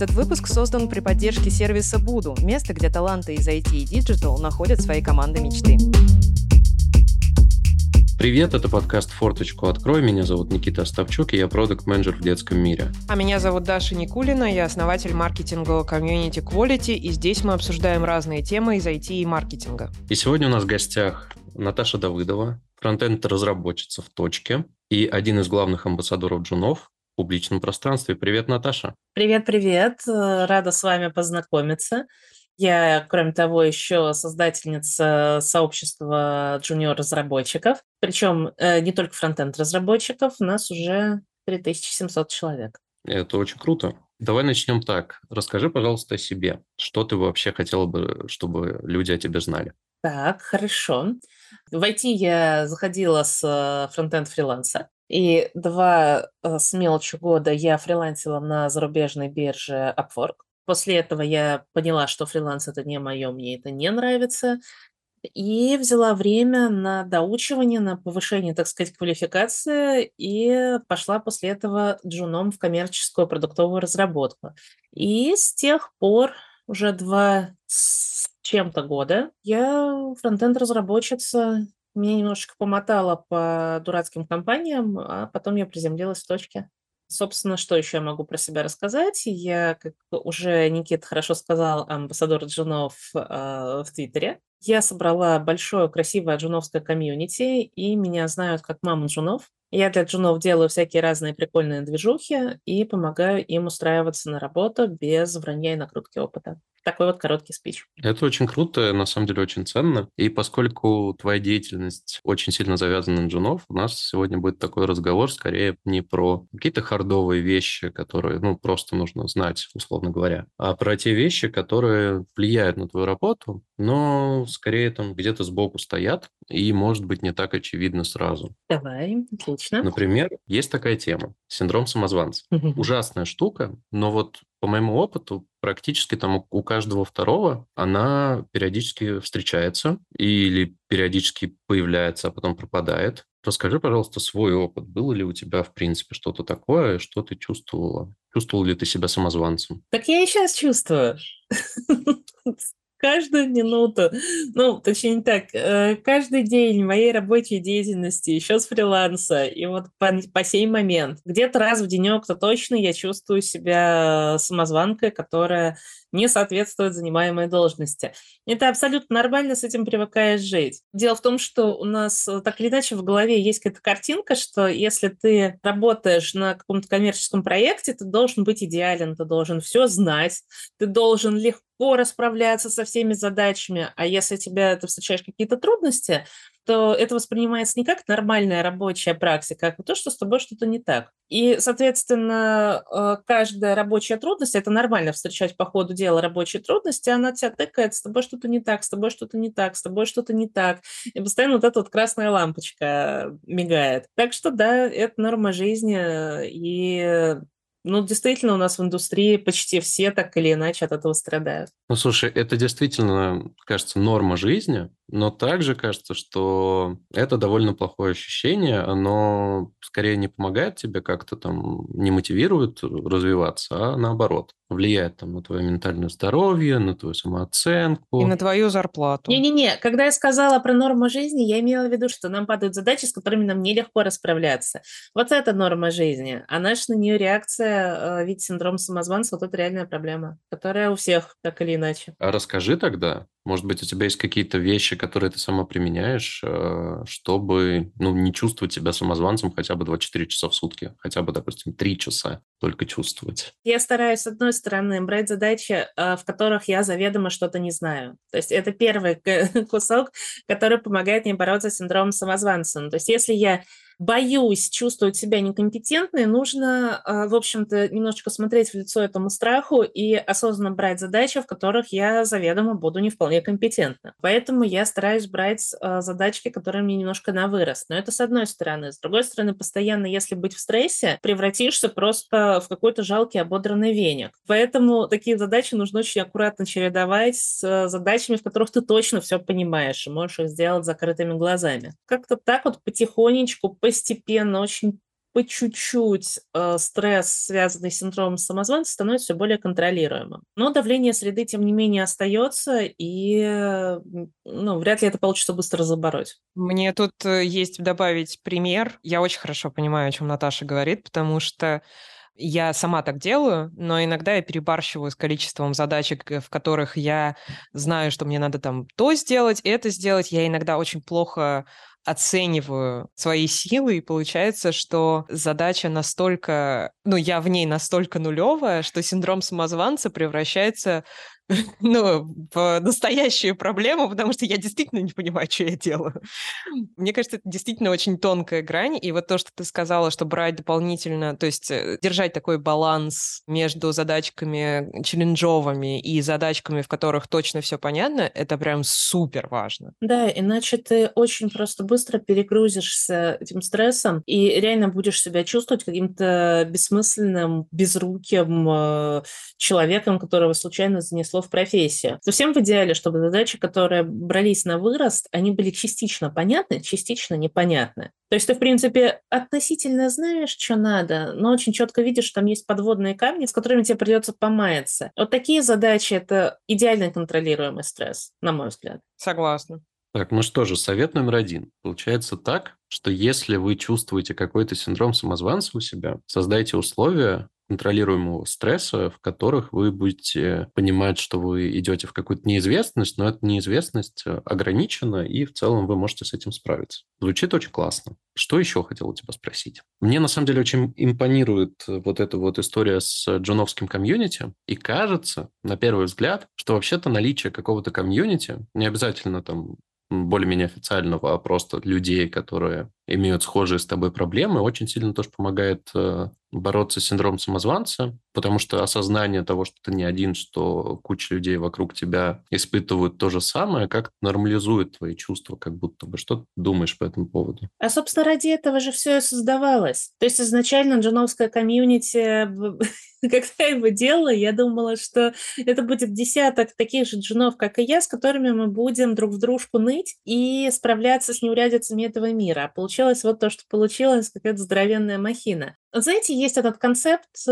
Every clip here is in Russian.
Этот выпуск создан при поддержке сервиса Буду, место, где таланты из IT и Digital находят свои команды мечты. Привет, это подкаст «Форточку открой». Меня зовут Никита Остапчук, и я продукт менеджер в детском мире. А меня зовут Даша Никулина, я основатель маркетингового комьюнити Quality, и здесь мы обсуждаем разные темы из IT и маркетинга. И сегодня у нас в гостях Наташа Давыдова, фронтенд-разработчица в точке и один из главных амбассадоров джунов публичном пространстве. Привет, Наташа. Привет-привет, рада с вами познакомиться. Я, кроме того, еще создательница сообщества джуниор-разработчиков, причем э, не только фронтенд-разработчиков, у нас уже 3700 человек. Это очень круто. Давай начнем так. Расскажи, пожалуйста, о себе. Что ты вообще хотела бы, чтобы люди о тебе знали? Так, хорошо. В IT я заходила с э, фронтенд-фриланса. И два э, с мелочью года я фрилансила на зарубежной бирже Upwork. После этого я поняла, что фриланс это не мое, мне это не нравится. И взяла время на доучивание, на повышение, так сказать, квалификации, и пошла после этого джуном в коммерческую продуктовую разработку. И с тех пор уже два с чем-то года я фронтенд-разработчица. Меня немножечко помотало по дурацким компаниям, а потом я приземлилась в точке. Собственно, что еще я могу про себя рассказать? Я, как уже Никита хорошо сказал, амбассадор джунов э, в Твиттере. Я собрала большое, красивое джуновское комьюнити, и меня знают как маму джунов. Я для джунов делаю всякие разные прикольные движухи и помогаю им устраиваться на работу без вранья и накрутки опыта. Такой вот короткий спич. Это очень круто, на самом деле очень ценно. И поскольку твоя деятельность очень сильно завязана на джунов, у нас сегодня будет такой разговор скорее не про какие-то хардовые вещи, которые, ну, просто нужно знать, условно говоря, а про те вещи, которые влияют на твою работу, но скорее там где-то сбоку стоят и, может быть, не так очевидно сразу. Давай, отлично. Например, есть такая тема – синдром самозванца. Ужасная штука, но вот по моему опыту, практически там у каждого второго она периодически встречается или периодически появляется, а потом пропадает. Расскажи, пожалуйста, свой опыт. Было ли у тебя, в принципе, что-то такое, что ты чувствовала? Чувствовал ли ты себя самозванцем? Так я и сейчас чувствую. каждую минуту, ну, точнее так, э, каждый день моей рабочей деятельности, еще с фриланса, и вот по, по сей момент, где-то раз в денек-то точно я чувствую себя самозванкой, которая не соответствует занимаемой должности. Это абсолютно нормально, с этим привыкаешь жить. Дело в том, что у нас э, так или иначе в голове есть какая-то картинка, что если ты работаешь на каком-то коммерческом проекте, ты должен быть идеален, ты должен все знать, ты должен легко расправляться со всеми задачами, а если тебя ты встречаешь какие-то трудности, то это воспринимается не как нормальная рабочая практика, а то, что с тобой что-то не так. И, соответственно, э, каждая рабочая трудность, это нормально встречать по ходу дела рабочие трудности, она тебя тыкает, с тобой что-то не так, с тобой что-то не так, с тобой что-то не так. И постоянно вот эта вот красная лампочка мигает. Так что да, это норма жизни, и ну, действительно, у нас в индустрии почти все так или иначе от этого страдают. Ну, слушай, это действительно, кажется, норма жизни, но также кажется, что это довольно плохое ощущение, оно скорее не помогает тебе как-то там, не мотивирует развиваться, а наоборот, влияет там на твое ментальное здоровье, на твою самооценку. И на твою зарплату. Не-не-не, когда я сказала про норму жизни, я имела в виду, что нам падают задачи, с которыми нам нелегко расправляться. Вот это норма жизни. А наша на нее реакция, э, ведь синдром самозванца, вот это реальная проблема, которая у всех так или иначе. А расскажи тогда, может быть, у тебя есть какие-то вещи, которые ты сама применяешь, э, чтобы ну, не чувствовать себя самозванцем хотя бы 24 часа в сутки, хотя бы, допустим, 3 часа только чувствовать? Я стараюсь, с одной стороны, брать задачи, э, в которых я заведомо что-то не знаю. То есть это первый кусок, который помогает мне бороться с синдромом самозванца. Ну, то есть если я боюсь чувствовать себя некомпетентной, нужно, а, в общем-то, немножечко смотреть в лицо этому страху и осознанно брать задачи, в которых я заведомо буду не вполне компетентна. Поэтому я стараюсь брать а, задачки, которые мне немножко на вырос. Но это с одной стороны. С другой стороны, постоянно, если быть в стрессе, превратишься просто в какой-то жалкий ободранный веник. Поэтому такие задачи нужно очень аккуратно чередовать с а, задачами, в которых ты точно все понимаешь и можешь их сделать закрытыми глазами. Как-то так вот потихонечку, постепенно, очень по чуть-чуть э, стресс, связанный с синдромом самозванца, становится все более контролируемым. Но давление среды, тем не менее, остается, и ну, вряд ли это получится быстро забороть. Мне тут э, есть добавить пример. Я очень хорошо понимаю, о чем Наташа говорит, потому что я сама так делаю, но иногда я перебарщиваю с количеством задачек, э, в которых я знаю, что мне надо там то сделать, это сделать. Я иногда очень плохо оцениваю свои силы, и получается, что задача настолько, ну, я в ней настолько нулевая, что синдром самозванца превращается ну, в настоящую проблему, потому что я действительно не понимаю, что я делаю. Мне кажется, это действительно очень тонкая грань, и вот то, что ты сказала, что брать дополнительно, то есть э, держать такой баланс между задачками челленджовыми и задачками, в которых точно все понятно, это прям супер важно. Да, иначе ты очень просто быстро перегрузишься этим стрессом и реально будешь себя чувствовать каким-то бессмысленным, безруким э, человеком, которого случайно занесло в профессию. Совсем в идеале, чтобы задачи, которые брались на вырост, они были частично понятны, частично непонятны. То есть ты, в принципе, относительно знаешь, что надо, но очень четко видишь, что там есть подводные камни, с которыми тебе придется помаяться. Вот такие задачи – это идеально контролируемый стресс, на мой взгляд. Согласна. Так, ну что же, совет номер один. Получается так, что если вы чувствуете какой-то синдром самозванца у себя, создайте условия, контролируемого стресса, в которых вы будете понимать, что вы идете в какую-то неизвестность, но эта неизвестность э, ограничена, и в целом вы можете с этим справиться. Звучит очень классно. Что еще хотел у тебя спросить? Мне на самом деле очень импонирует э, вот эта вот история с джуновским комьюнити, и кажется, на первый взгляд, что вообще-то наличие какого-то комьюнити, не обязательно там более-менее официального, а просто людей, которые имеют схожие с тобой проблемы, очень сильно тоже помогает э, бороться с синдромом самозванца, потому что осознание того, что ты не один, что куча людей вокруг тебя испытывают то же самое, как нормализует твои чувства, как будто бы. Что ты думаешь по этому поводу? А, собственно, ради этого же все и создавалось. То есть изначально джуновская комьюнити когда я его делала, я думала, что это будет десяток таких же джунов, как и я, с которыми мы будем друг в дружку ныть и справляться с неурядицами этого мира. А получилось вот то, что получилось, какая-то здоровенная махина. Знаете, есть этот концепт э,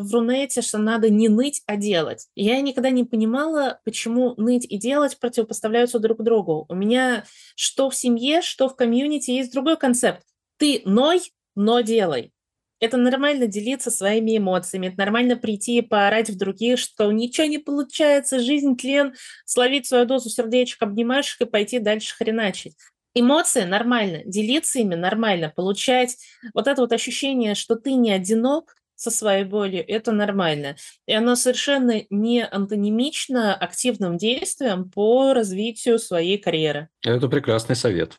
в Рунете, что надо не ныть, а делать. Я никогда не понимала, почему ныть и делать противопоставляются друг другу. У меня что в семье, что в комьюнити есть другой концепт. Ты ной, но делай. Это нормально делиться своими эмоциями, это нормально прийти и поорать в других, что ничего не получается, жизнь тлен, словить свою дозу сердечек, обнимашек и пойти дальше хреначить. Эмоции нормально, делиться ими нормально, получать вот это вот ощущение, что ты не одинок со своей болью, это нормально. И оно совершенно не антонимично активным действиям по развитию своей карьеры. Это прекрасный совет.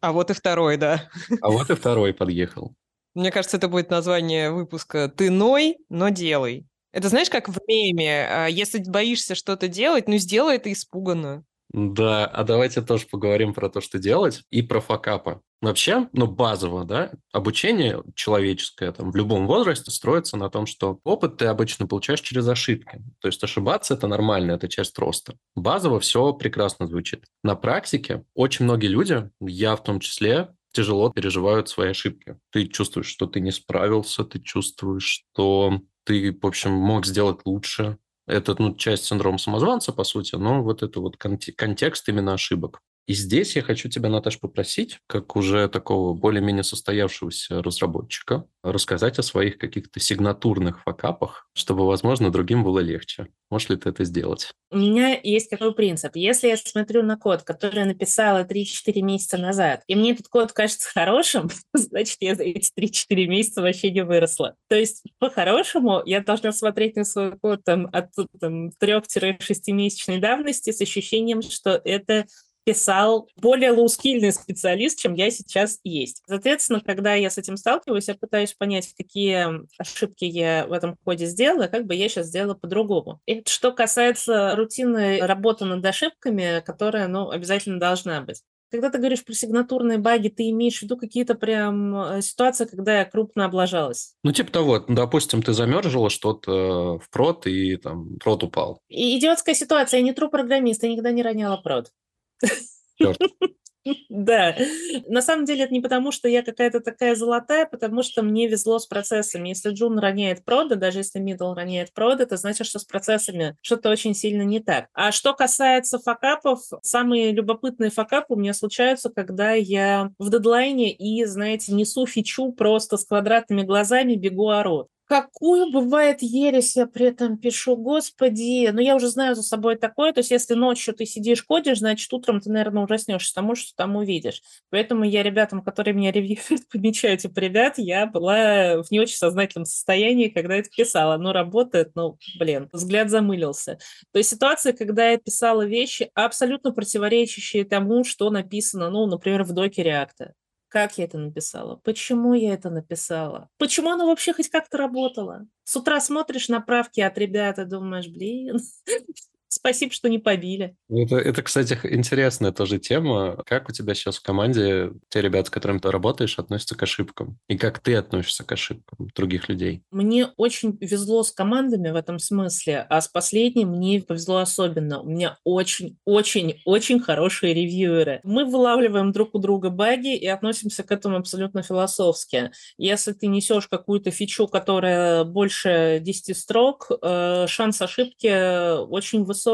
А вот и второй, да. А вот и второй подъехал. Мне кажется, это будет название выпуска «Ты ной, но делай». Это знаешь, как в меме, а, если боишься что-то делать, ну сделай это испуганно. Да, а давайте тоже поговорим про то, что делать, и про факапы. Вообще, ну, базово, да, обучение человеческое там в любом возрасте строится на том, что опыт ты обычно получаешь через ошибки. То есть ошибаться – это нормально, это часть роста. Базово все прекрасно звучит. На практике очень многие люди, я в том числе, тяжело переживают свои ошибки. Ты чувствуешь, что ты не справился, ты чувствуешь, что ты, в общем, мог сделать лучше. Это ну, часть синдрома самозванца, по сути, но вот это вот контекст именно ошибок. И здесь я хочу тебя, Наташ, попросить, как уже такого более-менее состоявшегося разработчика, рассказать о своих каких-то сигнатурных факапах, чтобы, возможно, другим было легче. Можешь ли ты это сделать? У меня есть такой принцип. Если я смотрю на код, который я написала 3-4 месяца назад, и мне этот код кажется хорошим, значит, я за эти 3-4 месяца вообще не выросла. То есть, по-хорошему, я должна смотреть на свой код там, от там, 3-6-месячной давности с ощущением, что это писал более лоускильный специалист, чем я сейчас есть. Соответственно, когда я с этим сталкиваюсь, я пытаюсь понять, какие ошибки я в этом коде сделала, как бы я сейчас сделала по-другому. И что касается рутинной работы над ошибками, которая, ну, обязательно должна быть. Когда ты говоришь про сигнатурные баги, ты имеешь в виду какие-то прям э, ситуации, когда я крупно облажалась? Ну, типа того, допустим, ты замержила что-то в прод, и там прод упал. И идиотская ситуация. Я не true программист, я никогда не роняла прод. Черт. Да. На самом деле это не потому, что я какая-то такая золотая, потому что мне везло с процессами. Если Джун роняет прода, даже если Мидл роняет прода, это значит, что с процессами что-то очень сильно не так. А что касается факапов, самые любопытные факапы у меня случаются, когда я в дедлайне и, знаете, несу фичу просто с квадратными глазами, бегу ору. Какую бывает ересь я при этом пишу, господи. Ну, я уже знаю за собой такое. То есть, если ночью ты сидишь, кодишь, значит, утром ты, наверное, ужаснешься тому, что там увидишь. Поэтому я ребятам, которые меня ревьюют, помечаю, типа, ребят, я была в не очень сознательном состоянии, когда это писала. Но работает, ну, блин, взгляд замылился. То есть, ситуация, когда я писала вещи, абсолютно противоречащие тому, что написано, ну, например, в доке реакта как я это написала, почему я это написала, почему оно вообще хоть как-то работало. С утра смотришь на правки от ребят и думаешь, блин, Спасибо, что не побили. Это, это, кстати, интересная тоже тема. Как у тебя сейчас в команде те ребята, с которыми ты работаешь, относятся к ошибкам? И как ты относишься к ошибкам других людей? Мне очень везло с командами в этом смысле, а с последним мне повезло особенно. У меня очень-очень-очень хорошие ревьюеры. Мы вылавливаем друг у друга баги и относимся к этому абсолютно философски. Если ты несешь какую-то фичу, которая больше 10 строк, э, шанс ошибки очень высокий высок.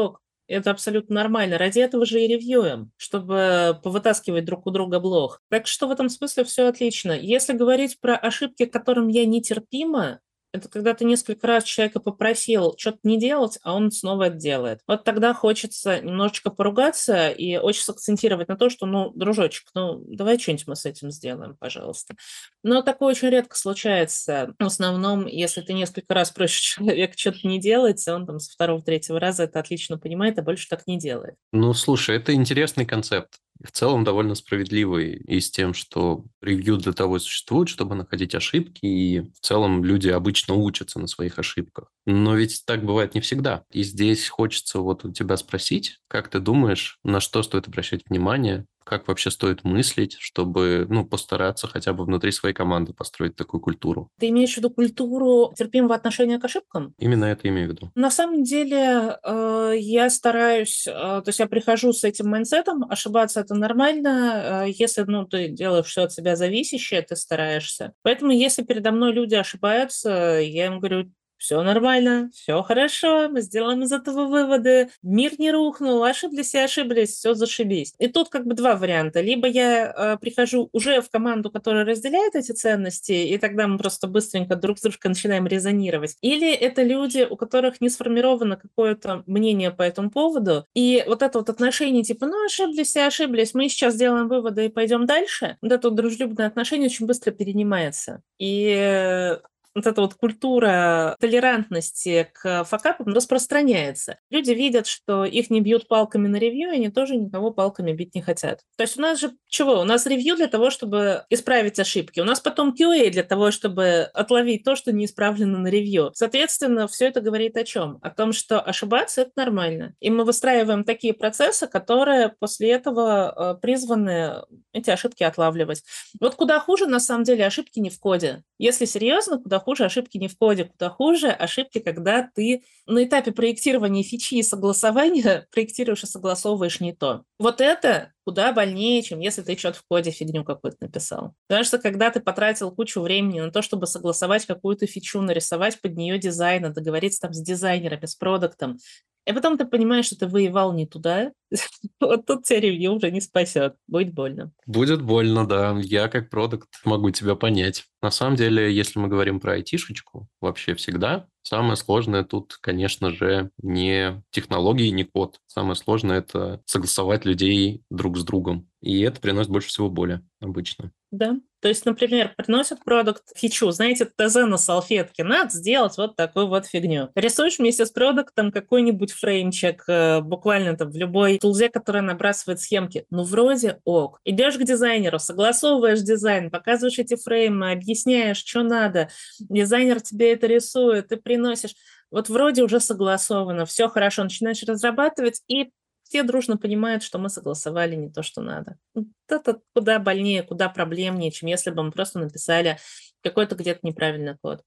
Это абсолютно нормально. Ради этого же и ревьюем, чтобы повытаскивать друг у друга блог. Так что в этом смысле все отлично. Если говорить про ошибки, которым я нетерпима, это когда ты несколько раз человека попросил что-то не делать, а он снова это делает. Вот тогда хочется немножечко поругаться и очень сакцентировать на то, что, ну, дружочек, ну, давай что-нибудь мы с этим сделаем, пожалуйста. Но такое очень редко случается. В основном, если ты несколько раз просишь человека что-то не делать, он там со второго-третьего раза это отлично понимает, а больше так не делает. Ну, слушай, это интересный концепт в целом довольно справедливый и с тем, что ревью для того и существует, чтобы находить ошибки, и в целом люди обычно учатся на своих ошибках. Но ведь так бывает не всегда. И здесь хочется вот у тебя спросить, как ты думаешь, на что стоит обращать внимание как вообще стоит мыслить, чтобы ну, постараться хотя бы внутри своей команды построить такую культуру? Ты имеешь в виду культуру терпимого отношения к ошибкам? Именно это имею в виду. На самом деле э, я стараюсь, э, то есть я прихожу с этим майнсетом, ошибаться это нормально, э, если ну, ты делаешь все от себя зависящее, ты стараешься. Поэтому если передо мной люди ошибаются, я им говорю, все нормально, все хорошо, мы сделаем из этого выводы, мир не рухнул, ошиблись и ошиблись, все зашибись. И тут как бы два варианта. Либо я э, прихожу уже в команду, которая разделяет эти ценности, и тогда мы просто быстренько друг с дружкой начинаем резонировать. Или это люди, у которых не сформировано какое-то мнение по этому поводу, и вот это вот отношение типа, ну ошиблись и ошиблись, мы сейчас сделаем выводы и пойдем дальше, вот это вот дружелюбное отношение очень быстро перенимается. И вот эта вот культура толерантности к факапам распространяется. Люди видят, что их не бьют палками на ревью, и они тоже никого палками бить не хотят. То есть у нас же чего? У нас ревью для того, чтобы исправить ошибки. У нас потом QA для того, чтобы отловить то, что не исправлено на ревью. Соответственно, все это говорит о чем? О том, что ошибаться — это нормально. И мы выстраиваем такие процессы, которые после этого э, призваны эти ошибки отлавливать. Вот куда хуже, на самом деле, ошибки не в коде. Если серьезно, куда хуже ошибки не в коде, куда хуже ошибки, когда ты на этапе проектирования фичи и согласования проектируешь и согласовываешь не то. Вот это куда больнее, чем если ты что-то в коде фигню какую-то написал. Потому что когда ты потратил кучу времени на то, чтобы согласовать какую-то фичу, нарисовать под нее дизайн, договориться там с дизайнерами, с продуктом, и потом ты понимаешь, что ты воевал не туда, вот тут тебя ревью уже не спасет. Будет больно. Будет больно, да. Я как продукт могу тебя понять. На самом деле, если мы говорим про айтишечку, вообще всегда, самое сложное тут, конечно же, не технологии, не код. Самое сложное – это согласовать людей друг с другом. И это приносит больше всего боли обычно. Да. То есть, например, приносят продукт фичу, знаете, ТЗ на салфетке, надо сделать вот такую вот фигню. Рисуешь вместе с продуктом какой-нибудь фреймчик, э, буквально там в любой тулзе, которая набрасывает схемки. Ну, вроде ок. Идешь к дизайнеру, согласовываешь дизайн, показываешь эти фреймы, объясняешь, что надо. Дизайнер тебе это рисует, ты приносишь. Вот вроде уже согласовано, все хорошо, начинаешь разрабатывать, и все дружно понимают, что мы согласовали не то, что надо. Это куда больнее, куда проблемнее, чем если бы мы просто написали какой-то где-то неправильный код.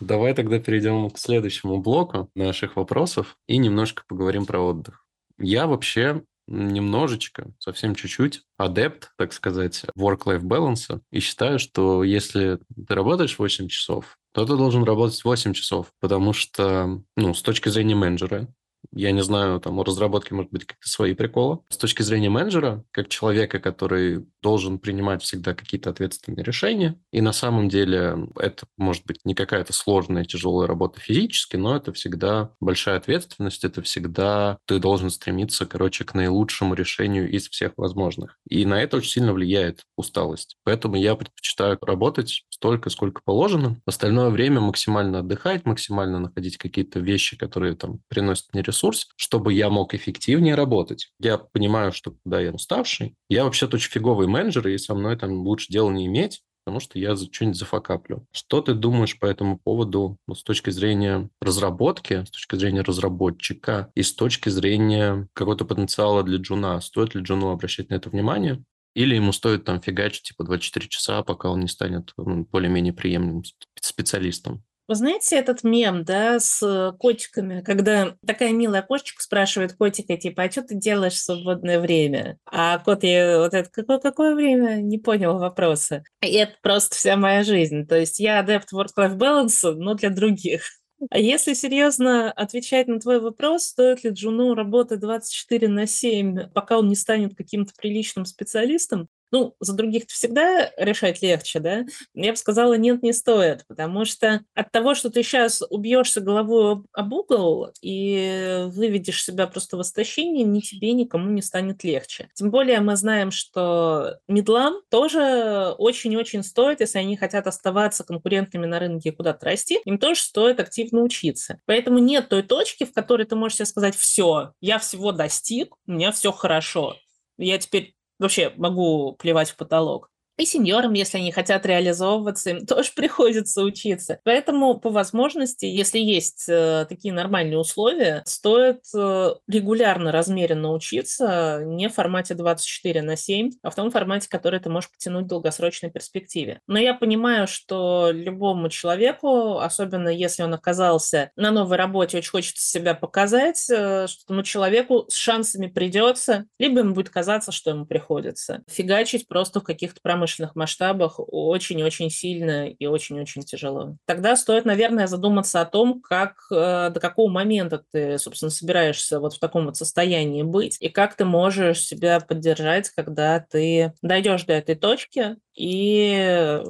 Давай тогда перейдем к следующему блоку наших вопросов и немножко поговорим про отдых. Я вообще немножечко, совсем чуть-чуть, адепт, так сказать, work-life balance, и считаю, что если ты работаешь 8 часов, то ты должен работать 8 часов, потому что, ну, с точки зрения менеджера, я не знаю, там у разработки может быть какие-то свои приколы. С точки зрения менеджера, как человека, который должен принимать всегда какие-то ответственные решения, и на самом деле это может быть не какая-то сложная, тяжелая работа физически, но это всегда большая ответственность, это всегда ты должен стремиться, короче, к наилучшему решению из всех возможных. И на это очень сильно влияет усталость. Поэтому я предпочитаю работать столько, сколько положено. Остальное время максимально отдыхать, максимально находить какие-то вещи, которые там приносят мне ресурс, чтобы я мог эффективнее работать. Я понимаю, что когда я уставший, я вообще-то очень фиговый менеджер, и со мной там лучше дела не иметь, потому что я что-нибудь зафакаплю. Что ты думаешь по этому поводу ну, с точки зрения разработки, с точки зрения разработчика и с точки зрения какого-то потенциала для джуна? Стоит ли джуну обращать на это внимание? Или ему стоит там фигачить типа 24 часа, пока он не станет ну, более-менее приемлемым специалистом? Вы знаете этот мем, да, с котиками, когда такая милая кошечка спрашивает котика, типа, а что ты делаешь в свободное время? А кот ей вот это, какое, какое время? Не понял вопроса. И это просто вся моя жизнь. То есть я адепт work-life balance, но для других. А если серьезно отвечать на твой вопрос, стоит ли Джуну работать 24 на 7, пока он не станет каким-то приличным специалистом, ну, за других всегда решать легче, да? Я бы сказала, нет, не стоит, потому что от того, что ты сейчас убьешься головой об угол и выведешь себя просто в истощение, ни тебе, никому не станет легче. Тем более мы знаем, что медлам тоже очень-очень стоит, если они хотят оставаться конкурентами на рынке и куда-то расти, им тоже стоит активно учиться. Поэтому нет той точки, в которой ты можешь себе сказать, все, я всего достиг, у меня все хорошо я теперь вообще могу плевать в потолок. И сеньорам, если они хотят реализовываться, им тоже приходится учиться. Поэтому, по возможности, если есть э, такие нормальные условия, стоит э, регулярно, размеренно учиться, не в формате 24 на 7, а в том формате, который ты можешь потянуть в долгосрочной перспективе. Но я понимаю, что любому человеку, особенно если он оказался на новой работе, очень хочется себя показать, э, что тому человеку с шансами придется, либо ему будет казаться, что ему приходится. Фигачить просто в каких-то промышленных промышленных масштабах очень-очень сильно и очень-очень тяжело. Тогда стоит, наверное, задуматься о том, как, э, до какого момента ты, собственно, собираешься вот в таком вот состоянии быть, и как ты можешь себя поддержать, когда ты дойдешь до этой точки, и,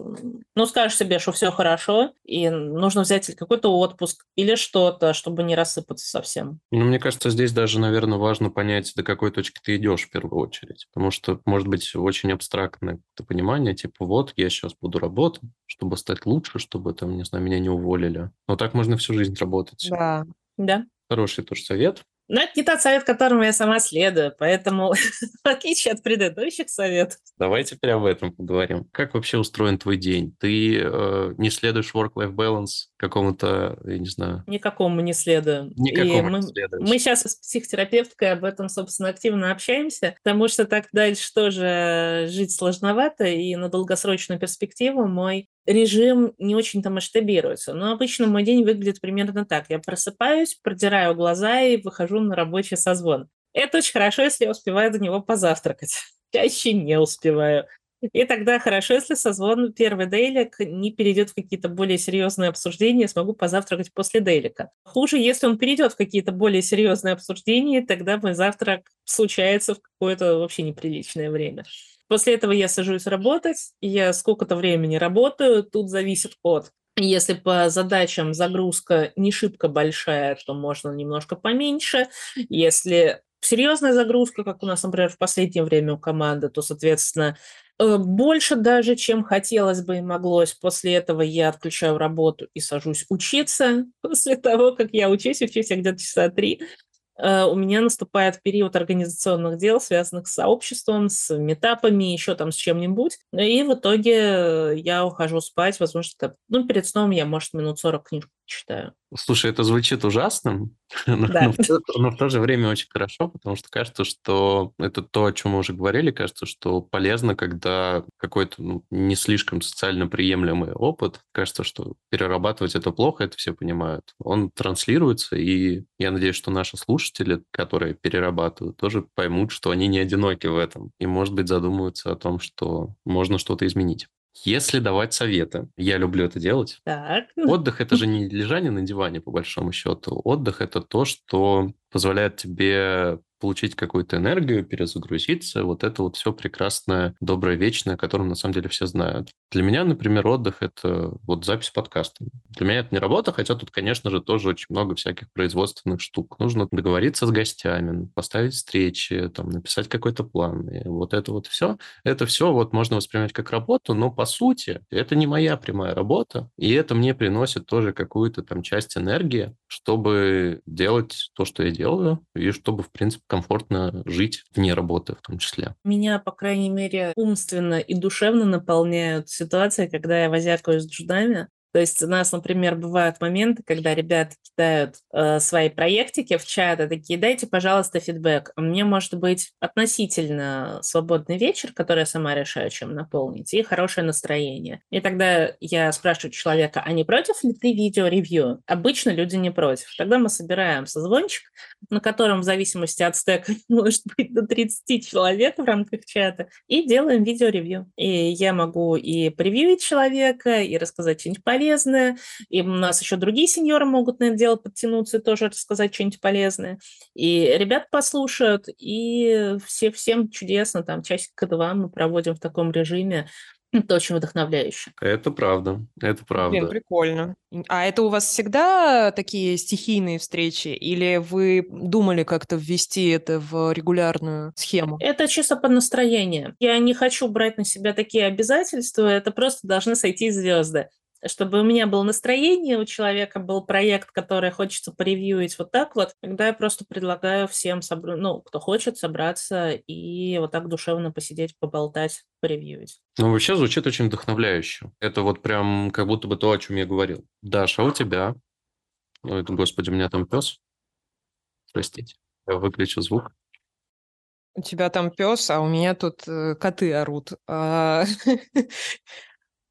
ну, скажешь себе, что все хорошо, и нужно взять какой-то отпуск или что-то, чтобы не рассыпаться совсем. Ну, мне кажется, здесь даже, наверное, важно понять, до какой точки ты идешь в первую очередь, потому что, может быть, очень абстрактное понимание, типа, вот, я сейчас буду работать, чтобы стать лучше, чтобы, там, не знаю, меня не уволили. Но так можно всю жизнь работать. Да. Да. Хороший тоже совет. Но это не тот совет, которому я сама следую, поэтому, в отличие от предыдущих советов. Давай теперь об этом поговорим. Как вообще устроен твой день? Ты э, не следуешь work-life balance какому-то, я не знаю... Никакому не следую. Никакому мы, не следуешь. Мы сейчас с психотерапевткой об этом, собственно, активно общаемся, потому что так дальше тоже жить сложновато, и на долгосрочную перспективу мой режим не очень-то масштабируется. Но обычно мой день выглядит примерно так. Я просыпаюсь, продираю глаза и выхожу на рабочий созвон. Это очень хорошо, если я успеваю до него позавтракать. Чаще не успеваю. И тогда хорошо, если созвон первый дейлик не перейдет в какие-то более серьезные обсуждения, смогу позавтракать после дейлика. Хуже, если он перейдет в какие-то более серьезные обсуждения, тогда мой завтрак случается в какое-то вообще неприличное время. После этого я сажусь работать, я сколько-то времени работаю, тут зависит от если по задачам загрузка не шибко большая, то можно немножко поменьше. Если серьезная загрузка, как у нас, например, в последнее время у команды, то, соответственно, больше даже, чем хотелось бы и моглось. После этого я отключаю работу и сажусь учиться. После того, как я учусь, учусь я где-то часа три, Э, у меня наступает период организационных дел, связанных с сообществом, с метапами, еще там с чем-нибудь. И в итоге я ухожу спать, возможно, ну, перед сном я, может, минут 40 книжку читаю. Слушай, это звучит ужасным, но, Да. но, в то, но в то же время очень хорошо, потому что кажется, что это то, о чем мы уже говорили, кажется, что полезно, когда какой-то ну, не слишком социально приемлемый опыт, кажется, что перерабатывать это плохо, это все понимают. Он транслируется, и я надеюсь, что наши слушатели, которые перерабатывают, тоже поймут, что они не одиноки в этом, и, может быть, задумаются о том, что можно что-то изменить. Если давать советы, я люблю это делать, Так. Отдых это же не лежание на диване, по большому счету. Отдых это то, что позволяет тебе получить какую-то энергию, перезагрузиться. Вот это вот все прекрасное, доброе, вечное, о котором на самом деле все знают. Для меня, например, отдых — это вот запись подкаста. Для меня это не работа, хотя тут, конечно же, тоже очень много всяких производственных штук. Нужно договориться с гостями, поставить встречи, там, написать какой-то план. И вот это вот все. Это все вот можно воспринимать как работу, но по сути это не моя прямая работа, и это мне приносит тоже какую-то там часть энергии, чтобы делать то, что я делаю, и чтобы, в принципе, комфортно жить вне работы в том числе. Меня, по крайней мере, умственно и душевно наполняют ситуации, когда я возякаюсь с джунами. То есть у нас, например, бывают моменты, когда ребята кидают э, свои проектики в чат и такие, дайте, пожалуйста, фидбэк. У меня может быть относительно свободный вечер, который я сама решаю, чем наполнить, и хорошее настроение. И тогда я спрашиваю человека, а не против ли ты видео-ревью? Обычно люди не против. Тогда мы собираем созвончик, на котором в зависимости от стека может быть до 30 человек в рамках чата, и делаем видео-ревью. И я могу и превьюить человека, и рассказать что-нибудь полезное, и у нас еще другие сеньоры могут на это дело подтянуться и тоже рассказать что-нибудь полезное. И ребят послушают, и все, всем чудесно, там часик-два мы проводим в таком режиме, это очень вдохновляюще. Это правда, это правда. Блин, прикольно. А это у вас всегда такие стихийные встречи? Или вы думали как-то ввести это в регулярную схему? Это чисто по настроению. Я не хочу брать на себя такие обязательства, это просто должны сойти звезды чтобы у меня было настроение, у человека был проект, который хочется поревьюить вот так вот, тогда я просто предлагаю всем, собр... ну, кто хочет, собраться и вот так душевно посидеть, поболтать, поревьюить. Ну, вообще звучит очень вдохновляюще. Это вот прям как будто бы то, о чем я говорил. Даша, а у тебя? Ой, господи, у меня там пес. Простите, я выключу звук. У тебя там пес, а у меня тут э, коты орут.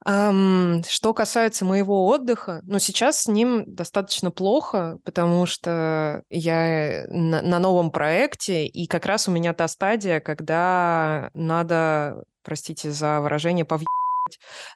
Что касается моего отдыха, ну, сейчас с ним достаточно плохо, потому что я на, на новом проекте, и как раз у меня та стадия, когда надо, простите за выражение, повъебать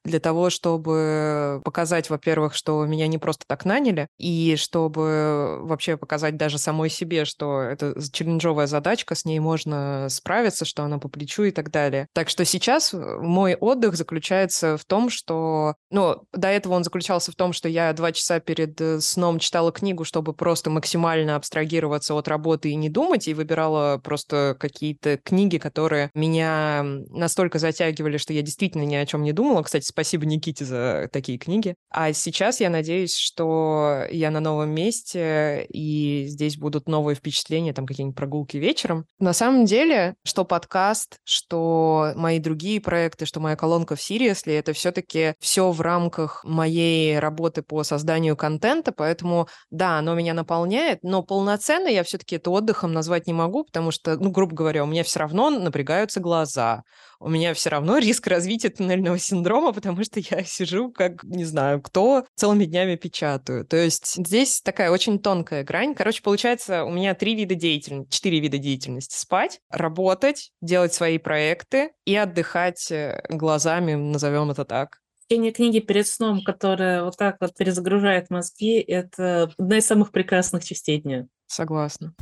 для того, чтобы показать, во-первых, что меня не просто так наняли, и чтобы вообще показать даже самой себе, что это челленджовая задачка, с ней можно справиться, что она по плечу и так далее. Так что сейчас мой отдых заключается в том, что... Ну, до этого он заключался в том, что я два часа перед э, сном читала книгу, чтобы просто максимально абстрагироваться от работы и не думать, и выбирала просто какие-то книги, которые меня настолько затягивали, что я действительно ни о чем не думала. Кстати, спасибо Никите за такие книги. А сейчас я надеюсь, что я на новом месте, и здесь будут новые впечатления, там какие-нибудь прогулки вечером. На самом деле, что подкаст, что мои другие проекты, что моя колонка в Seriously, это все-таки все в рамках моей работы по созданию контента, поэтому, да, оно меня наполняет, но полноценно я все-таки это отдыхом назвать не могу, потому что, ну, грубо говоря, у меня все равно напрягаются глаза, у меня все равно риск развития туннельного синдрома, потому что я сижу как, не знаю, кто целыми днями печатаю. То есть здесь такая очень тонкая грань. Короче, получается, у меня три вида деятельности, четыре вида деятельности. Спать, работать, делать свои проекты и отдыхать э, глазами, назовем это так. Чтение книги перед сном, которая вот так вот перезагружает мозги, это одна из самых прекрасных частей дня. Согласна.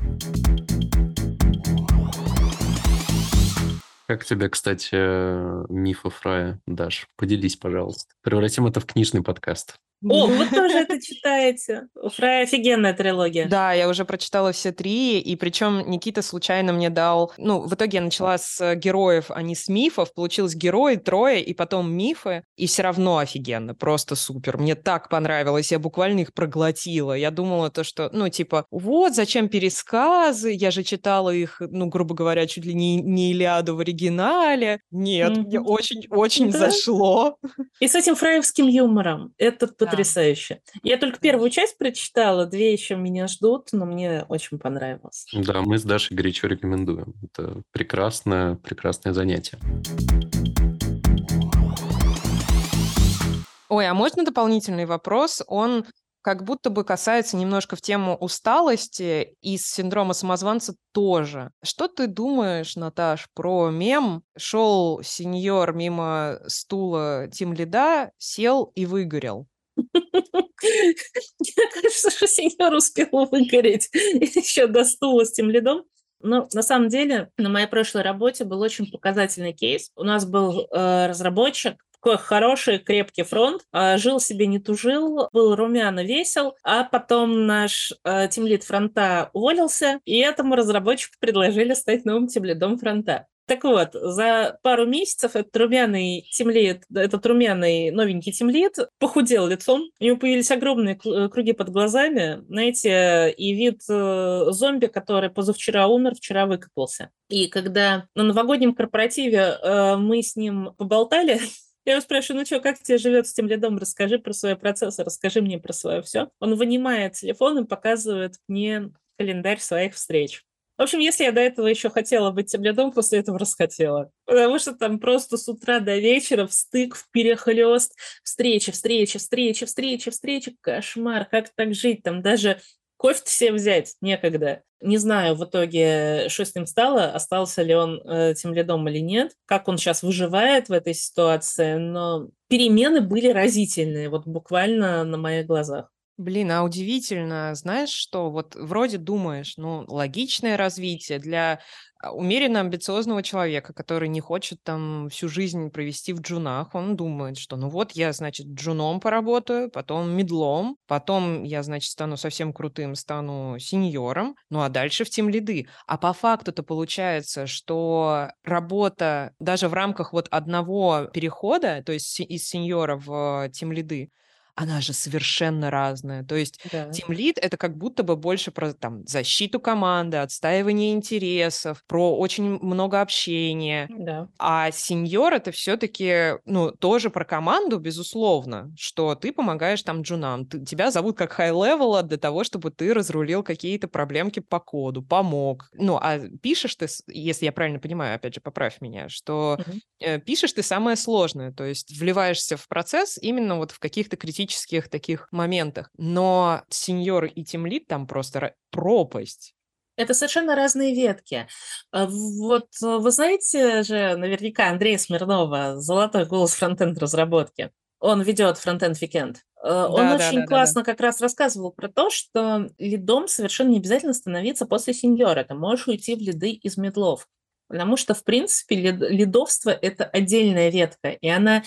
Как тебе, кстати, миф о Фрае, Даш? Поделись, пожалуйста. Превратим это в книжный подкаст. О, вы тоже это читаете. У Фрая офигенная трилогия. Да, я уже прочитала все три, и причем Никита случайно мне дал... Ну, в итоге я начала с героев, а не с мифов. Получилось герои, трое, и потом мифы. И все равно офигенно, просто супер. Мне так понравилось, я буквально их проглотила. Я думала то, что, ну, типа, вот, зачем пересказы? Я же читала их, ну, грубо говоря, чуть ли не, не Илиаду в оригинале. Нет, Мгм. мне очень-очень Да. зашло. И с этим фраевским юмором. Это Потрясающе. Я только первую часть прочитала, две еще меня ждут, но мне очень понравилось. Да, мы с Дашей горячо рекомендуем. Это прекрасное, прекрасное занятие. Ой, а можно дополнительный вопрос? Он как будто бы касается немножко в тему усталости и синдрома самозванца тоже. Что ты думаешь, Наташ, про мем? Шел сеньор мимо стула Тим Лида, сел и выгорел. Мне кажется, что сеньор успел выгореть еще до стула с тем лидом. Но на самом деле на моей прошлой работе был очень показательный кейс. У нас был э, разработчик, такой хороший, крепкий фронт. А, жил себе, не тужил, был румяно весел, а потом наш э, тимлид фронта уволился, и этому разработчику предложили стать новым тимлидом фронта. Так вот, за пару месяцев этот румяный тимлит, этот румяный новенький тимлит похудел лицом, у него появились огромные э, круги под глазами, знаете, и вид э, зомби, который позавчера умер, вчера выкопался. И когда на новогоднем корпоративе э, мы с ним поболтали, я его спрашиваю, ну что, как тебе живет с тем лидом? Расскажи про свой процесс, расскажи мне про свое все. Он вынимает телефон и показывает мне календарь своих встреч. В общем, если я до этого еще хотела быть тем лидом, после этого расхотела. Потому что там просто с утра до вечера стык, в перехлест, встречи, встречи, встречи, встречи, встречи, кошмар, как так жить? Там даже кофе себе взять некогда. Не знаю в итоге, что с ним стало, остался ли он э, тем лидом или нет, как он сейчас выживает в этой ситуации, но перемены были разительные, вот буквально на моих глазах. Блин, а удивительно, знаешь что, вот вроде думаешь, ну, логичное развитие для а, умеренно амбициозного человека, который не хочет там всю жизнь провести в джунах, он думает, что ну вот я, значит, джуном поработаю, потом медлом, потом я, значит, стану совсем крутым, стану сеньором, ну а дальше в тем лиды. А по факту-то получается, что работа даже в рамках вот одного перехода, то есть из сеньора в тем лиды, она же совершенно разная. То есть да. тимлид это как будто бы больше про там защиту команды, отстаивание интересов, про очень много общения. Да. А сеньор это все-таки, ну, тоже про команду, безусловно, что ты помогаешь там джунам. Ты, тебя зовут как high-level а для того, чтобы ты разрулил какие-то проблемки по коду, помог. Ну, а пишешь ты, если я правильно понимаю, опять же, поправь меня, что угу. пишешь ты самое сложное, то есть вливаешься в процесс именно вот в каких-то критических критических таких моментах. Но сеньор и тимлит там просто пропасть. Это совершенно разные ветки. А вот э, вы знаете же наверняка Андрея Смирнова, золотой голос фронтенд разработки. Он ведет фронтенд Weekend. Э, он да, очень да, классно да. как раз рассказывал про то, что лидом совершенно не обязательно становиться после сеньора. Ты можешь уйти в лиды из медлов. Потому что, в принципе, лидовство – это отдельная ветка, и она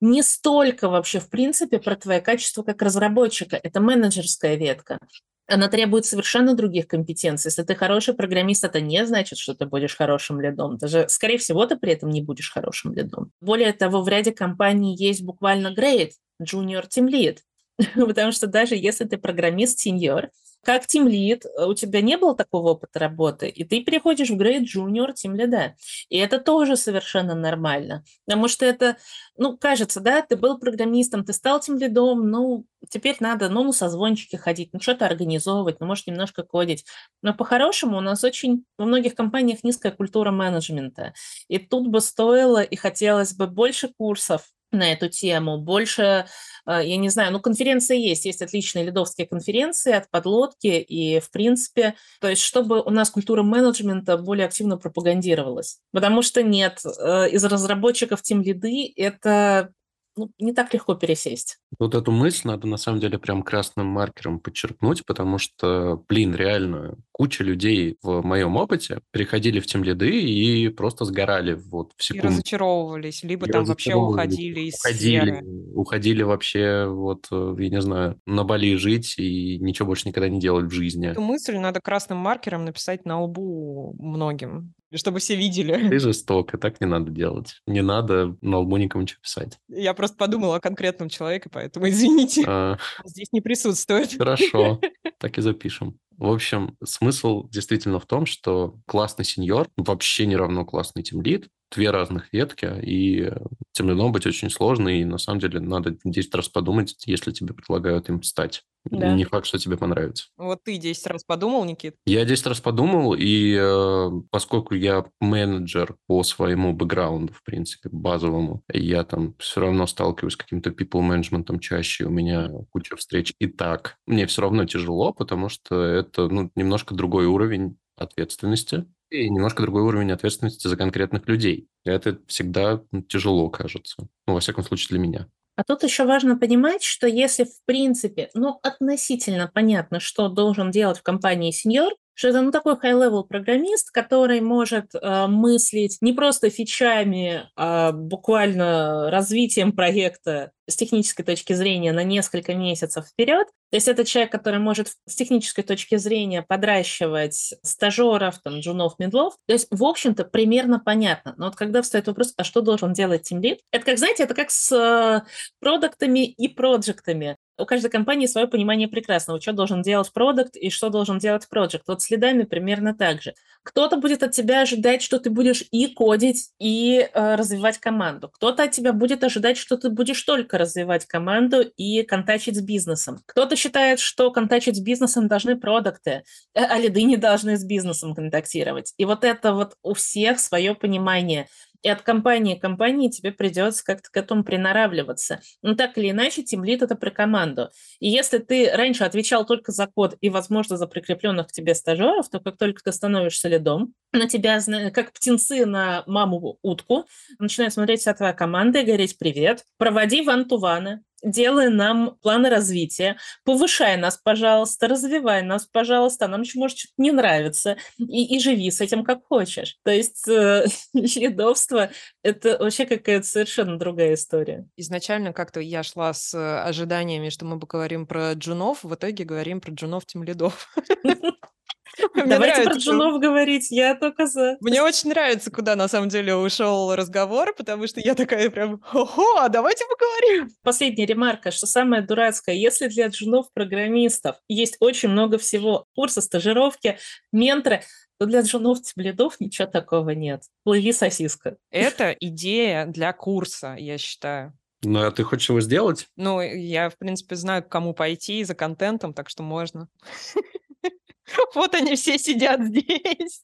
не столько вообще, в принципе, про твое качество как разработчика. Это менеджерская ветка. Она требует совершенно других компетенций. Если ты хороший программист, это не значит, что ты будешь хорошим лидом. Даже, скорее всего, ты при этом не будешь хорошим лидом. Более того, в ряде компаний есть буквально grade, junior team lead. Потому что даже если ты программист-сеньор, как тим лид э, у тебя не было такого опыта работы, и ты переходишь в грейд junior тим лида. И это тоже совершенно нормально. Потому что это, ну, кажется, да, ты был программистом, ты стал тем лидом, ну, теперь надо, ну, на созвончики ходить, ну, что-то организовывать, ну, может, немножко кодить. Но по-хорошему у нас очень во многих компаниях низкая культура менеджмента. И тут бы стоило и хотелось бы больше курсов, на эту тему, больше, э, я не знаю, ну, конференции есть, есть отличные лидовские конференции от подлодки, и, в принципе, то есть, чтобы у нас культура менеджмента более активно пропагандировалась. Потому что нет, э, из разработчиков тем лиды это ну, не так легко пересесть. Вот эту мысль надо на самом деле прям красным маркером подчеркнуть, потому что, блин, реально, куча людей в моем опыте приходили в тем лиды и просто сгорали вот в секунду. И разочаровывались, либо и там вообще уходили из уходили, сферы. Уходили вообще вот, э, я не знаю, на Бали жить и ничего больше никогда не делать в жизни. Эту мысль надо красным маркером написать на лбу многим чтобы все видели. Ты жесток, и так не надо делать. Не надо на лбу никому ничего писать. Я просто подумала о конкретном человеке, поэтому извините. А... Здесь не присутствует. Хорошо, так и запишем. В общем, смысл действительно в том, что классный сеньор вообще не равно классный тимлид. Две разных ветки, и тем лидом быть очень сложно, и на самом деле надо 10 раз подумать, если тебе предлагают им стать. Да. Не факт, что тебе понравится. Вот ты 10 раз подумал, Никит? Я 10 раз подумал, и э, поскольку я менеджер по своему бэкграунду, в принципе, базовому, я там все равно сталкиваюсь с каким-то people management чаще, у меня куча встреч и так. Мне все равно тяжело, потому что это ну, немножко другой уровень ответственности и немножко другой уровень ответственности за конкретных людей. И это всегда тяжело, кажется. Ну, во всяком случае, для меня. А тут еще важно понимать, что если в принципе, ну, относительно понятно, что должен делать в компании сеньор, что это ну, такой high-level программист, который может э, мыслить не просто фичами, а буквально развитием проекта с технической точки зрения на несколько месяцев вперед. То есть это человек, который может с технической точки зрения подращивать стажеров, там, джунов, медлов. То есть, в общем-то, примерно понятно. Но вот когда встает вопрос, а что должен делать тимлид? Это как, знаете, это как с э, продуктами и проектами у каждой компании свое понимание прекрасного, что должен делать продукт и что должен делать проект. Вот следами примерно так же. Кто-то будет от тебя ожидать, что ты будешь и кодить, и э, развивать команду. Кто-то от тебя будет ожидать, что ты будешь только развивать команду и контачить с бизнесом. Кто-то считает, что контачить с бизнесом должны продукты, э, а лиды не должны с бизнесом контактировать. И вот это вот у всех свое понимание – и от компании к компании тебе придется как-то к этому приноравливаться. Но так или иначе, тимлит – это про команду. И если ты раньше отвечал только за код и, возможно, за прикрепленных к тебе стажеров, то как только ты становишься лидом, на тебя, как птенцы на маму утку, начинает смотреть вся твоя команда и говорить «Привет, проводи ван-ту-ваны, делай нам планы развития, повышай нас, пожалуйста, развивай нас, пожалуйста, нам еще, может, что-то не нравится, и, и живи с этим как хочешь. То есть э, лидовство – это вообще какая-то совершенно другая история. Изначально как-то я шла с ожиданиями, что мы поговорим про джунов, в итоге говорим про джунов тем лидов. Давайте про джунов говорить, я только за. Мне очень нравится, куда на самом деле ушел разговор, потому что я такая прям, ого, а давайте поговорим. Последняя ремарка, что самое дурацкое, если для джунов-программистов есть очень много всего, курсы, стажировки, менторы, то для джунов бледов ничего такого нет. Плыви сосиска. Это идея для курса, я считаю. Ну, а ты хочешь его сделать? Ну, я, в принципе, знаю, к кому пойти за контентом, так что можно. Вот они все сидят здесь.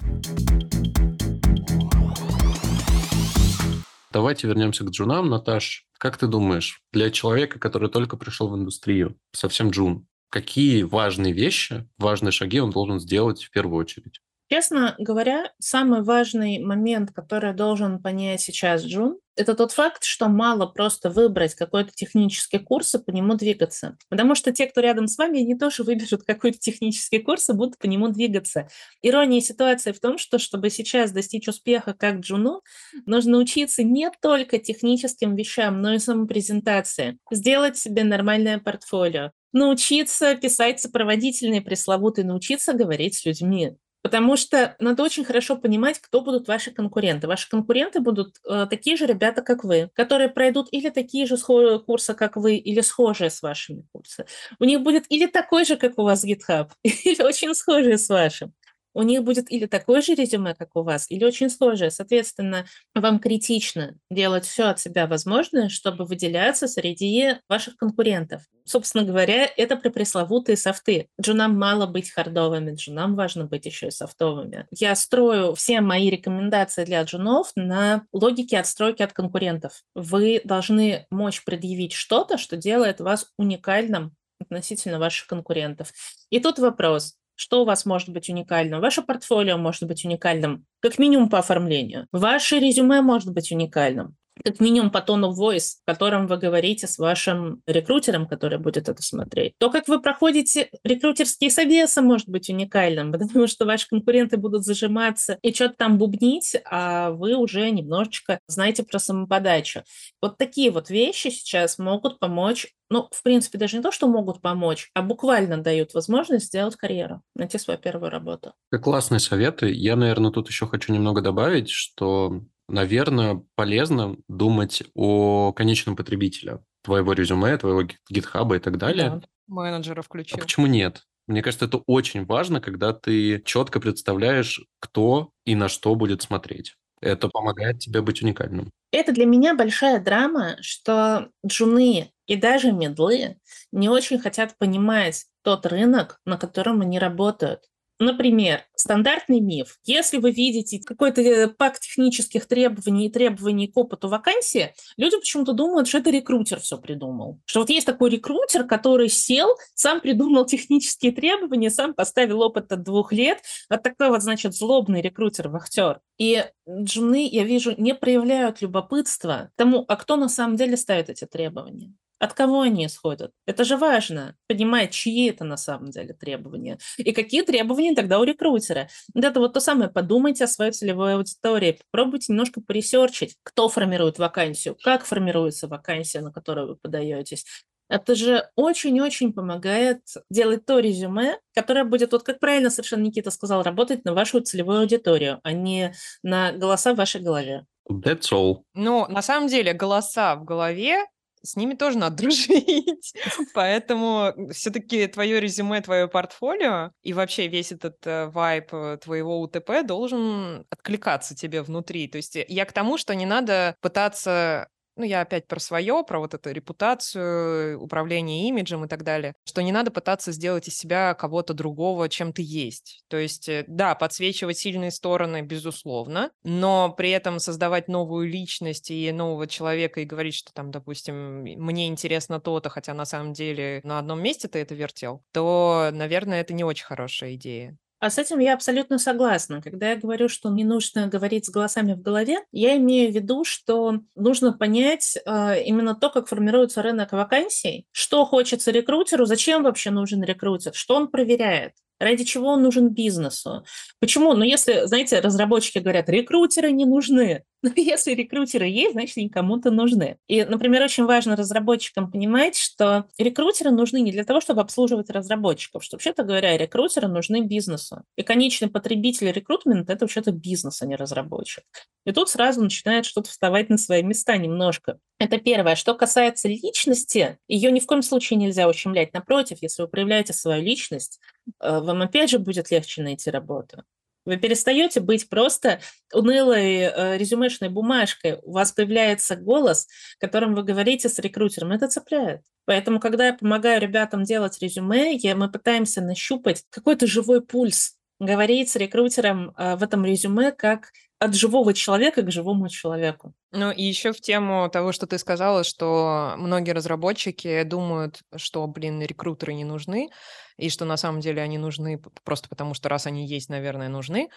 Давайте вернемся к джунам. Наташ, как ты думаешь, для человека, который только пришел в индустрию, совсем джун, какие важные вещи, важные шаги он должен сделать в первую очередь? Честно говоря, самый важный момент, который должен понять сейчас Джун, это тот факт, что мало просто выбрать какой-то технический курс и по нему двигаться. Потому что те, кто рядом с вами, они тоже выберут какой-то технический курс и будут по нему двигаться. Ирония ситуации в том, что чтобы сейчас достичь успеха как джуну, нужно учиться не только техническим вещам, но и самопрезентации. Сделать себе нормальное портфолио, научиться писать сопроводительные пресловутые, научиться говорить с людьми. Потому что надо очень хорошо понимать, кто будут ваши конкуренты. Ваши конкуренты будут э, такие же ребята, как вы, которые пройдут или такие же курсы, как вы, или схожие с вашими курсами. У них будет или такой же, как у вас GitHub, или очень схожий с вашим у них будет или такое же резюме, как у вас, или очень схожее. Соответственно, вам критично делать все от себя возможное, чтобы выделяться среди ваших конкурентов. Собственно говоря, это про пресловутые софты. Джунам мало быть хардовыми, джунам важно быть еще и софтовыми. Я строю все мои рекомендации для джунов на логике отстройки от конкурентов. Вы должны мочь предъявить что-то, что делает вас уникальным относительно ваших конкурентов. И тут вопрос, что у вас может быть уникальным? Ваше портфолио может быть уникальным, как минимум по оформлению. Ваше резюме может быть уникальным как минимум по тону voice, в котором вы говорите с вашим рекрутером, который будет это смотреть. То, как вы проходите рекрутерские собесы, может быть уникальным, потому что ваши конкуренты будут зажиматься и что-то там бубнить, а вы уже немножечко знаете про самоподачу. Вот такие вот вещи сейчас могут помочь ну, в принципе, даже не то, что могут помочь, а буквально дают возможность сделать карьеру, найти свою первую работу. Классные советы. Я, наверное, тут еще хочу немного добавить, что наверное, полезно думать о конечном потребителе твоего резюме, твоего гитхаба и так далее. Да, менеджера включил. А почему нет? Мне кажется, это очень важно, когда ты четко представляешь, кто и на что будет смотреть. Это помогает тебе быть уникальным. Это для меня большая драма, что джуны и даже медлы не очень хотят понимать тот рынок, на котором они работают. Например, стандартный миф. Если вы видите какой-то э, пак технических требований и требований к опыту вакансии, люди почему-то думают, что это рекрутер все придумал. Что вот есть такой рекрутер, который сел, сам придумал технические требования, сам поставил опыт от двух лет. Вот такой вот, значит, злобный рекрутер-вахтер. И джуны, я вижу, не проявляют любопытства тому, а кто на самом деле ставит эти требования. От кого они исходят? Это же важно, понимать, чьи это на самом деле требования. И какие требования тогда у рекрутера. Вот это вот то самое, подумайте о своей целевой аудитории, попробуйте немножко поресерчить, кто формирует вакансию, как формируется вакансия, на которую вы подаетесь. Это же очень-очень помогает делать то резюме, которое будет, вот как правильно совершенно Никита сказал, работать на вашу целевую аудиторию, а не на голоса в вашей голове. That's all. Ну, на самом деле, голоса в голове с ними тоже надо дружить. Поэтому все-таки твое резюме, твое портфолио и вообще весь этот э, вайп э, твоего УТП должен откликаться тебе внутри. То есть я к тому, что не надо пытаться ну, я опять про свое, про вот эту репутацию, управление имиджем и так далее, что не надо пытаться сделать из себя кого-то другого, чем ты есть. То есть, э, да, подсвечивать сильные стороны, безусловно, но при этом создавать новую личность и нового человека и говорить, что там, допустим, мне интересно то-то, хотя на самом деле на одном месте ты это вертел, то, наверное, это не очень хорошая идея. А с этим я абсолютно согласна. Когда я говорю, что не нужно говорить с голосами в голове, я имею в виду, что нужно понять э, именно то, как формируется рынок вакансий, что хочется рекрутеру, зачем вообще нужен рекрутер, что он проверяет. Ради чего он нужен бизнесу? Почему? Ну, если, знаете, разработчики говорят, рекрутеры не нужны. Но если рекрутеры есть, значит, они кому-то нужны. И, например, очень важно разработчикам понимать, что рекрутеры нужны не для того, чтобы обслуживать разработчиков, что, вообще-то говоря, рекрутеры нужны бизнесу. И конечный потребитель рекрутмента – это вообще-то бизнес, а не разработчик. И тут сразу начинает что-то вставать на свои места немножко. Это первое. Что касается личности, ее ни в коем случае нельзя ущемлять. Напротив, если вы проявляете свою личность, вам опять же будет легче найти работу. Вы перестаете быть просто унылой э, резюмешной бумажкой. У вас появляется голос, которым вы говорите с рекрутером. Это цепляет. Поэтому, когда я помогаю ребятам делать резюме, я, мы пытаемся нащупать какой-то живой пульс, говорить с рекрутером э, в этом резюме как от живого человека к живому человеку. Ну и еще в тему того, что ты сказала, что многие разработчики думают, что, блин, рекрутеры не нужны, и что на самом деле они нужны просто потому, что раз они есть, наверное, нужны.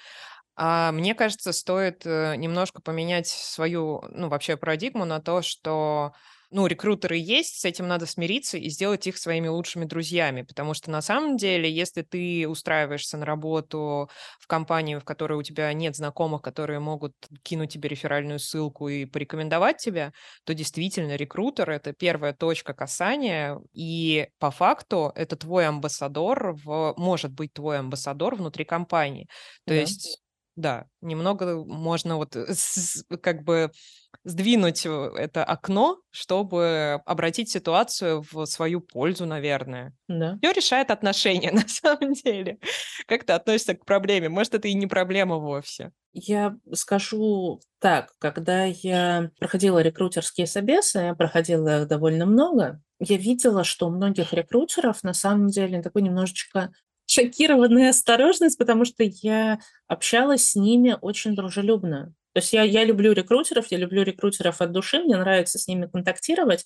А мне кажется, стоит э, немножко поменять свою, ну, вообще парадигму на то, что ну, рекрутеры есть, с этим надо смириться и сделать их своими лучшими друзьями, потому что на самом деле, если ты устраиваешься на работу в компанию, в которой у тебя нет знакомых, которые могут кинуть тебе реферальную ссылку и порекомендовать тебя, то действительно рекрутер — это первая точка касания, и по факту это твой амбассадор, в, может быть твой амбассадор внутри компании. То да. есть да, немного можно вот э, с, как бы сдвинуть э, это окно, чтобы обратить ситуацию в свою пользу, наверное. Да. Все решает отношения, на самом деле. Как ты относишься к проблеме? Может, это и не проблема вовсе. Я скажу так, когда я проходила рекрутерские собесы, я проходила их довольно много, я видела, что у многих рекрутеров на самом деле такой немножечко шокированная осторожность, потому что я общалась с ними очень дружелюбно. То есть я, я люблю рекрутеров, я люблю рекрутеров от души, мне нравится с ними контактировать,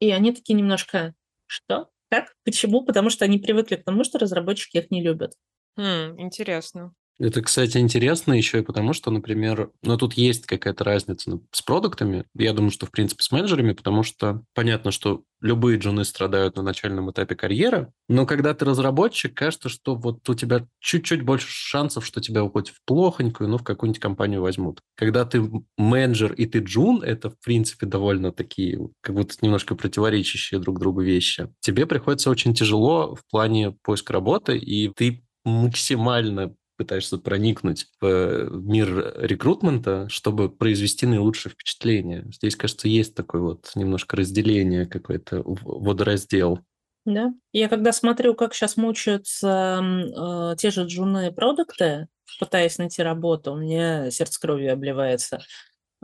и они такие немножко, что? Как? Почему? Потому что они привыкли к тому, что разработчики их не любят. Хм, интересно. Это, кстати, интересно еще и потому, что, например, ну, тут есть какая-то разница с продуктами. Я думаю, что, в принципе, с менеджерами, потому что понятно, что любые джуны страдают на начальном этапе карьеры, но когда ты разработчик, кажется, что вот у тебя чуть-чуть больше шансов, что тебя хоть в плохонькую, но в какую-нибудь компанию возьмут. Когда ты менеджер и ты джун, это, в принципе, довольно такие, как будто немножко противоречащие друг другу вещи. Тебе приходится очень тяжело в плане поиска работы, и ты максимально пытаешься проникнуть в мир рекрутмента, чтобы произвести наилучшее впечатление. Здесь, кажется, есть такое вот немножко разделение, какой-то водораздел. Да. Я когда смотрю, как сейчас мучаются э, те же джуны продукты, пытаясь найти работу, у меня сердце кровью обливается.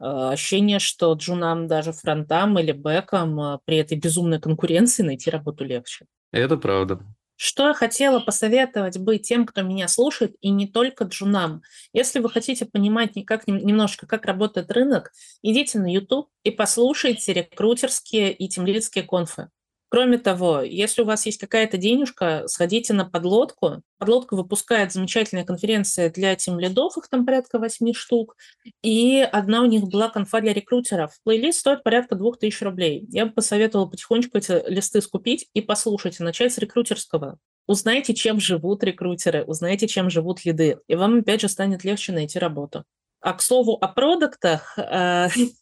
Э, ощущение, что джунам, даже фронтам или бэкам э, при этой безумной конкуренции найти работу легче. Это правда. Что я хотела посоветовать бы тем, кто меня слушает, и не только джунам. Если вы хотите понимать никак, немножко, как работает рынок, идите на YouTube и послушайте рекрутерские и темлицкие конфы. Кроме того, если у вас есть какая-то денежка, сходите на подлодку. Подлодка выпускает замечательные конференции для тем лидов, их там порядка 8 штук. И одна у них была конфа для рекрутеров. Плейлист стоит порядка 2000 рублей. Я бы посоветовала потихонечку эти листы скупить и послушать, начать с рекрутерского. Узнайте, чем живут рекрутеры, узнайте, чем живут лиды, и вам опять же станет легче найти работу. А к слову о продуктах, э,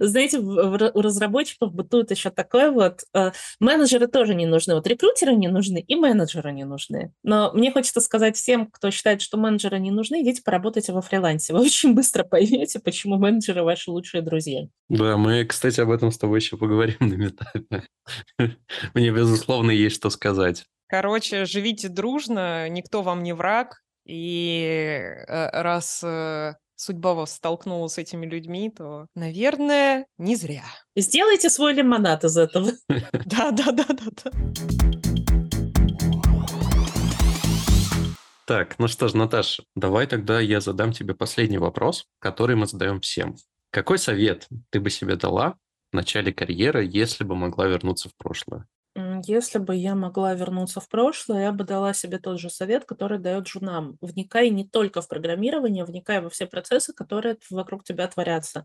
Знаете, у разработчиков бытует еще такое вот, э, менеджеры тоже не нужны, вот рекрутеры не нужны и менеджеры не нужны. Но мне хочется сказать всем, кто считает, что менеджеры не нужны, идите поработайте во фрилансе. Вы очень быстро поймете, почему менеджеры ваши лучшие друзья. Да, мы, кстати, об этом с тобой еще поговорим на этапе. Мне, безусловно, есть что сказать. Короче, живите дружно, никто вам не враг, и э, раз э, судьба вас столкнула с этими людьми, то, наверное, не зря. Сделайте свой лимонад из этого. Да, да, да, да, да. Так, ну что ж, Наташа, давай тогда я задам тебе последний вопрос, который мы задаем всем. Какой совет ты бы себе дала в начале карьеры, если бы могла вернуться в прошлое? Если бы я могла вернуться в прошлое, я бы дала себе тот же совет, который дает журнам. Вникай не только в программирование, вникай во все процессы, которые вокруг тебя творятся.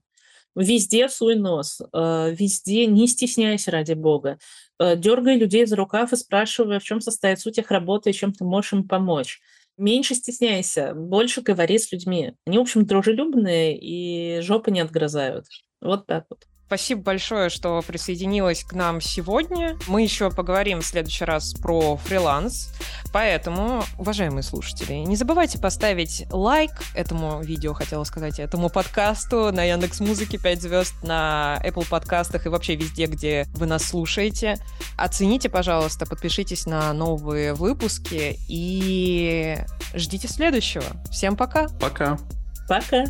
Везде суй нос, э, везде не стесняйся ради бога. Э, дергай людей за рукав и спрашивай, в чем состоит суть их работы и чем ты можешь им помочь. Меньше стесняйся, больше говори с людьми. Они, в общем, дружелюбные и жопы не отгрызают. Вот так вот. Спасибо большое, что присоединилась к нам сегодня. Мы еще поговорим в следующий раз про фриланс. Поэтому, уважаемые слушатели, не забывайте поставить лайк этому видео, хотела сказать, этому подкасту на Яндекс Музыке 5 звезд, на Apple подкастах и вообще везде, где вы нас слушаете. Оцените, пожалуйста, подпишитесь на новые выпуски и ждите следующего. Всем пока. Пока. Пока.